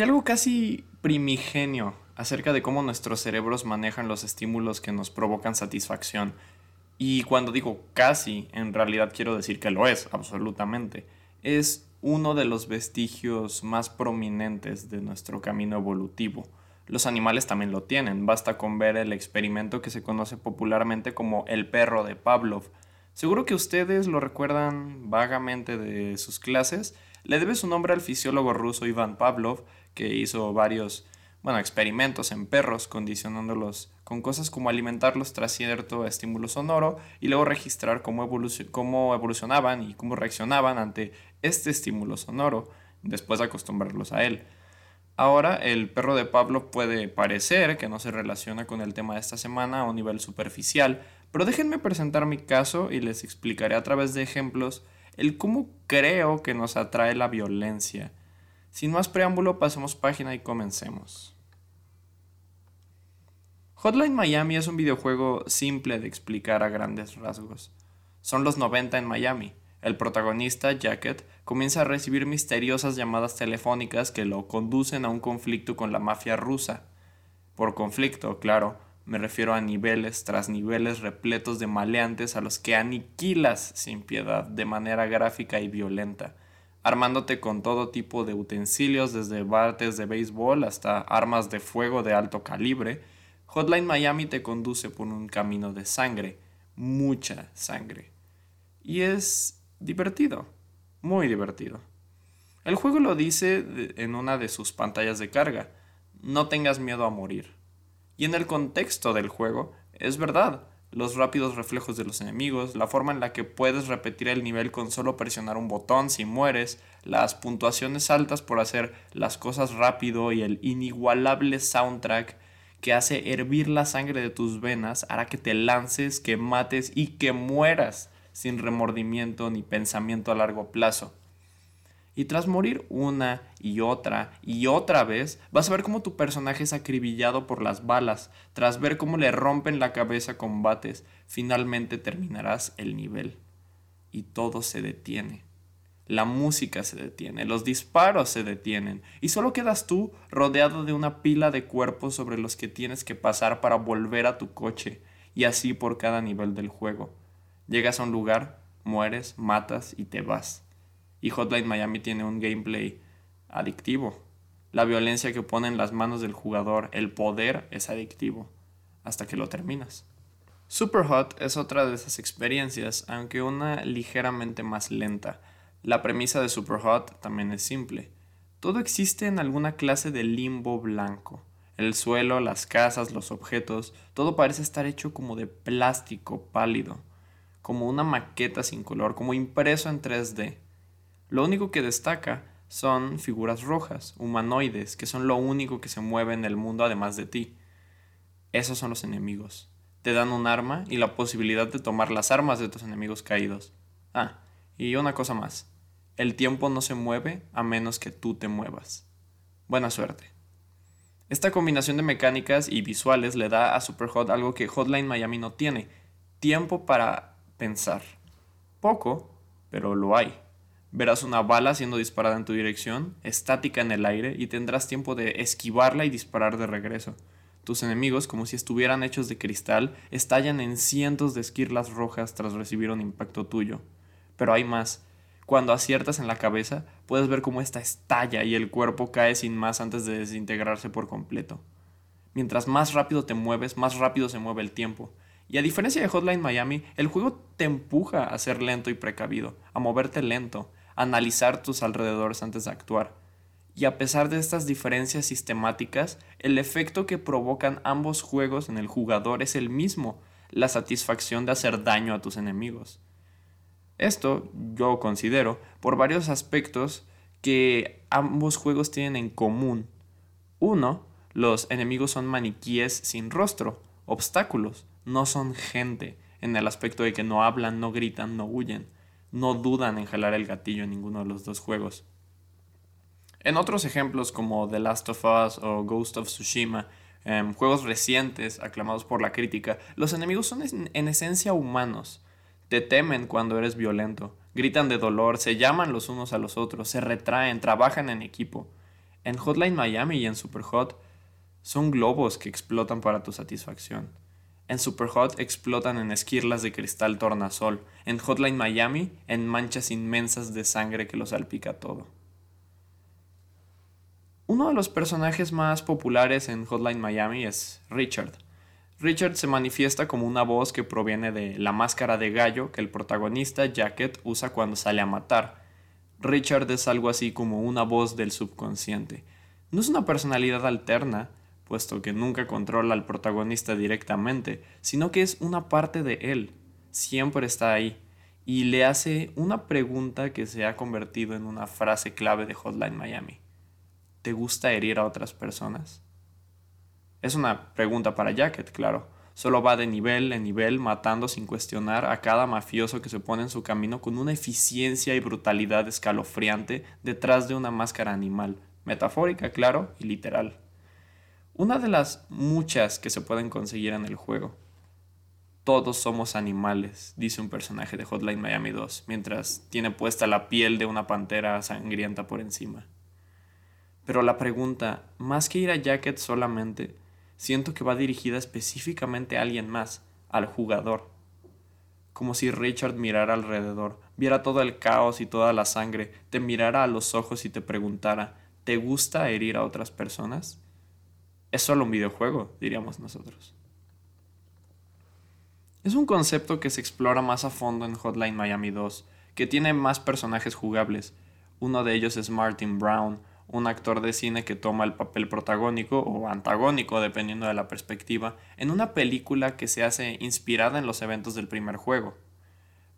Hay algo casi primigenio acerca de cómo nuestros cerebros manejan los estímulos que nos provocan satisfacción. Y cuando digo casi, en realidad quiero decir que lo es, absolutamente. Es uno de los vestigios más prominentes de nuestro camino evolutivo. Los animales también lo tienen, basta con ver el experimento que se conoce popularmente como el perro de Pavlov. Seguro que ustedes lo recuerdan vagamente de sus clases. Le debe su nombre al fisiólogo ruso Ivan Pavlov, que hizo varios bueno, experimentos en perros, condicionándolos con cosas como alimentarlos tras cierto estímulo sonoro y luego registrar cómo, cómo evolucionaban y cómo reaccionaban ante este estímulo sonoro, después de acostumbrarlos a él. Ahora, el perro de Pablo puede parecer que no se relaciona con el tema de esta semana a un nivel superficial, pero déjenme presentar mi caso y les explicaré a través de ejemplos el cómo creo que nos atrae la violencia. Sin más preámbulo, pasemos página y comencemos. Hotline Miami es un videojuego simple de explicar a grandes rasgos. Son los 90 en Miami. El protagonista, Jacket, comienza a recibir misteriosas llamadas telefónicas que lo conducen a un conflicto con la mafia rusa. Por conflicto, claro, me refiero a niveles tras niveles repletos de maleantes a los que aniquilas sin piedad de manera gráfica y violenta, armándote con todo tipo de utensilios desde bates de béisbol hasta armas de fuego de alto calibre. Hotline Miami te conduce por un camino de sangre, mucha sangre. Y es divertido, muy divertido. El juego lo dice en una de sus pantallas de carga, no tengas miedo a morir. Y en el contexto del juego, es verdad, los rápidos reflejos de los enemigos, la forma en la que puedes repetir el nivel con solo presionar un botón si mueres, las puntuaciones altas por hacer las cosas rápido y el inigualable soundtrack que hace hervir la sangre de tus venas hará que te lances, que mates y que mueras sin remordimiento ni pensamiento a largo plazo. Y tras morir una y otra y otra vez, vas a ver cómo tu personaje es acribillado por las balas. Tras ver cómo le rompen la cabeza combates, finalmente terminarás el nivel. Y todo se detiene. La música se detiene, los disparos se detienen, y solo quedas tú rodeado de una pila de cuerpos sobre los que tienes que pasar para volver a tu coche, y así por cada nivel del juego. Llegas a un lugar, mueres, matas y te vas. Y Hotline Miami tiene un gameplay adictivo. La violencia que pone en las manos del jugador, el poder es adictivo, hasta que lo terminas. Superhot es otra de esas experiencias, aunque una ligeramente más lenta. La premisa de Superhot también es simple. Todo existe en alguna clase de limbo blanco. El suelo, las casas, los objetos, todo parece estar hecho como de plástico pálido como una maqueta sin color, como impreso en 3D. Lo único que destaca son figuras rojas, humanoides, que son lo único que se mueve en el mundo además de ti. Esos son los enemigos. Te dan un arma y la posibilidad de tomar las armas de tus enemigos caídos. Ah, y una cosa más. El tiempo no se mueve a menos que tú te muevas. Buena suerte. Esta combinación de mecánicas y visuales le da a Superhot algo que Hotline Miami no tiene. Tiempo para pensar. Poco, pero lo hay. Verás una bala siendo disparada en tu dirección, estática en el aire, y tendrás tiempo de esquivarla y disparar de regreso. Tus enemigos, como si estuvieran hechos de cristal, estallan en cientos de esquirlas rojas tras recibir un impacto tuyo. Pero hay más. Cuando aciertas en la cabeza, puedes ver cómo ésta estalla y el cuerpo cae sin más antes de desintegrarse por completo. Mientras más rápido te mueves, más rápido se mueve el tiempo. Y a diferencia de Hotline Miami, el juego te empuja a ser lento y precavido, a moverte lento, analizar tus alrededores antes de actuar. Y a pesar de estas diferencias sistemáticas, el efecto que provocan ambos juegos en el jugador es el mismo, la satisfacción de hacer daño a tus enemigos. Esto yo considero por varios aspectos que ambos juegos tienen en común. Uno, los enemigos son maniquíes sin rostro, obstáculos, no son gente en el aspecto de que no hablan, no gritan, no huyen, no dudan en jalar el gatillo en ninguno de los dos juegos. En otros ejemplos como The Last of Us o Ghost of Tsushima, em, juegos recientes aclamados por la crítica, los enemigos son en esencia humanos. Te temen cuando eres violento, gritan de dolor, se llaman los unos a los otros, se retraen, trabajan en equipo. En Hotline Miami y en Superhot son globos que explotan para tu satisfacción. En Superhot explotan en esquirlas de cristal tornasol. En Hotline Miami en manchas inmensas de sangre que lo salpica todo. Uno de los personajes más populares en Hotline Miami es Richard. Richard se manifiesta como una voz que proviene de la máscara de gallo que el protagonista Jacket usa cuando sale a matar. Richard es algo así como una voz del subconsciente. No es una personalidad alterna, puesto que nunca controla al protagonista directamente, sino que es una parte de él. Siempre está ahí y le hace una pregunta que se ha convertido en una frase clave de Hotline Miami. ¿Te gusta herir a otras personas? Es una pregunta para Jacket, claro. Solo va de nivel en nivel matando sin cuestionar a cada mafioso que se pone en su camino con una eficiencia y brutalidad escalofriante detrás de una máscara animal, metafórica, claro, y literal. Una de las muchas que se pueden conseguir en el juego. Todos somos animales, dice un personaje de Hotline Miami 2, mientras tiene puesta la piel de una pantera sangrienta por encima. Pero la pregunta, más que ir a Jacket solamente, siento que va dirigida específicamente a alguien más, al jugador. Como si Richard mirara alrededor, viera todo el caos y toda la sangre, te mirara a los ojos y te preguntara, ¿te gusta herir a otras personas? Es solo un videojuego, diríamos nosotros. Es un concepto que se explora más a fondo en Hotline Miami 2, que tiene más personajes jugables. Uno de ellos es Martin Brown, un actor de cine que toma el papel protagónico o antagónico, dependiendo de la perspectiva, en una película que se hace inspirada en los eventos del primer juego.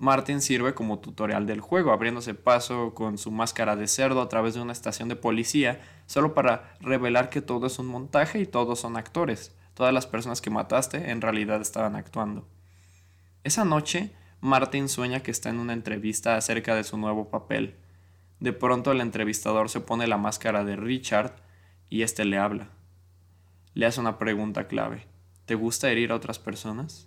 Martin sirve como tutorial del juego, abriéndose paso con su máscara de cerdo a través de una estación de policía, solo para revelar que todo es un montaje y todos son actores. Todas las personas que mataste en realidad estaban actuando. Esa noche, Martin sueña que está en una entrevista acerca de su nuevo papel, de pronto el entrevistador se pone la máscara de Richard y éste le habla. Le hace una pregunta clave. ¿Te gusta herir a otras personas?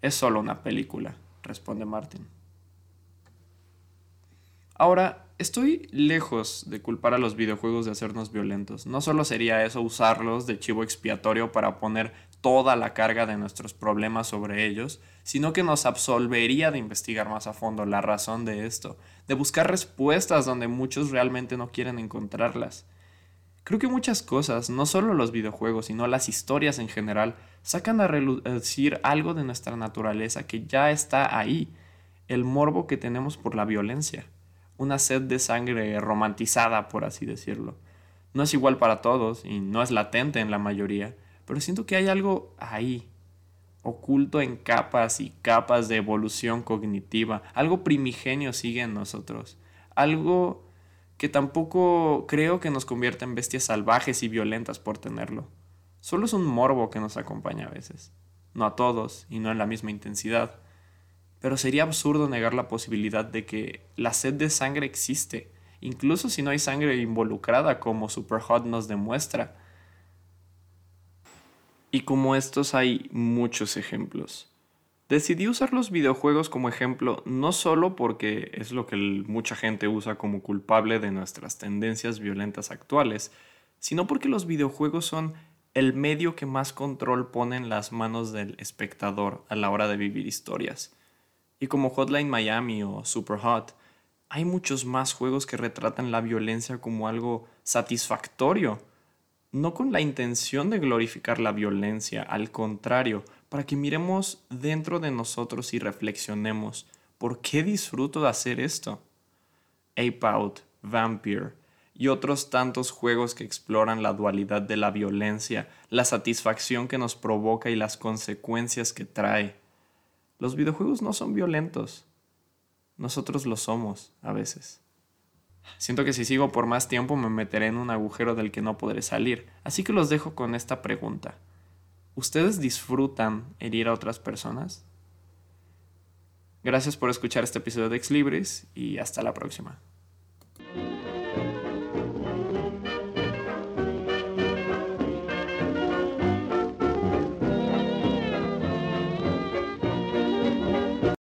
Es solo una película, responde Martin. Ahora, estoy lejos de culpar a los videojuegos de hacernos violentos. No solo sería eso usarlos de chivo expiatorio para poner toda la carga de nuestros problemas sobre ellos, sino que nos absolvería de investigar más a fondo la razón de esto, de buscar respuestas donde muchos realmente no quieren encontrarlas. Creo que muchas cosas, no solo los videojuegos, sino las historias en general, sacan a relucir algo de nuestra naturaleza que ya está ahí, el morbo que tenemos por la violencia, una sed de sangre romantizada, por así decirlo. No es igual para todos y no es latente en la mayoría, pero siento que hay algo ahí, oculto en capas y capas de evolución cognitiva. Algo primigenio sigue en nosotros. Algo que tampoco creo que nos convierta en bestias salvajes y violentas por tenerlo. Solo es un morbo que nos acompaña a veces. No a todos y no en la misma intensidad. Pero sería absurdo negar la posibilidad de que la sed de sangre existe, incluso si no hay sangre involucrada como Superhot nos demuestra y como estos hay muchos ejemplos. Decidí usar los videojuegos como ejemplo no solo porque es lo que mucha gente usa como culpable de nuestras tendencias violentas actuales, sino porque los videojuegos son el medio que más control pone en las manos del espectador a la hora de vivir historias. Y como Hotline Miami o Superhot, hay muchos más juegos que retratan la violencia como algo satisfactorio no con la intención de glorificar la violencia, al contrario, para que miremos dentro de nosotros y reflexionemos, ¿por qué disfruto de hacer esto? Ape Out, Vampire y otros tantos juegos que exploran la dualidad de la violencia, la satisfacción que nos provoca y las consecuencias que trae. Los videojuegos no son violentos. Nosotros lo somos a veces. Siento que si sigo por más tiempo me meteré en un agujero del que no podré salir, así que los dejo con esta pregunta. ¿Ustedes disfrutan herir a otras personas? Gracias por escuchar este episodio de Ex Libris y hasta la próxima.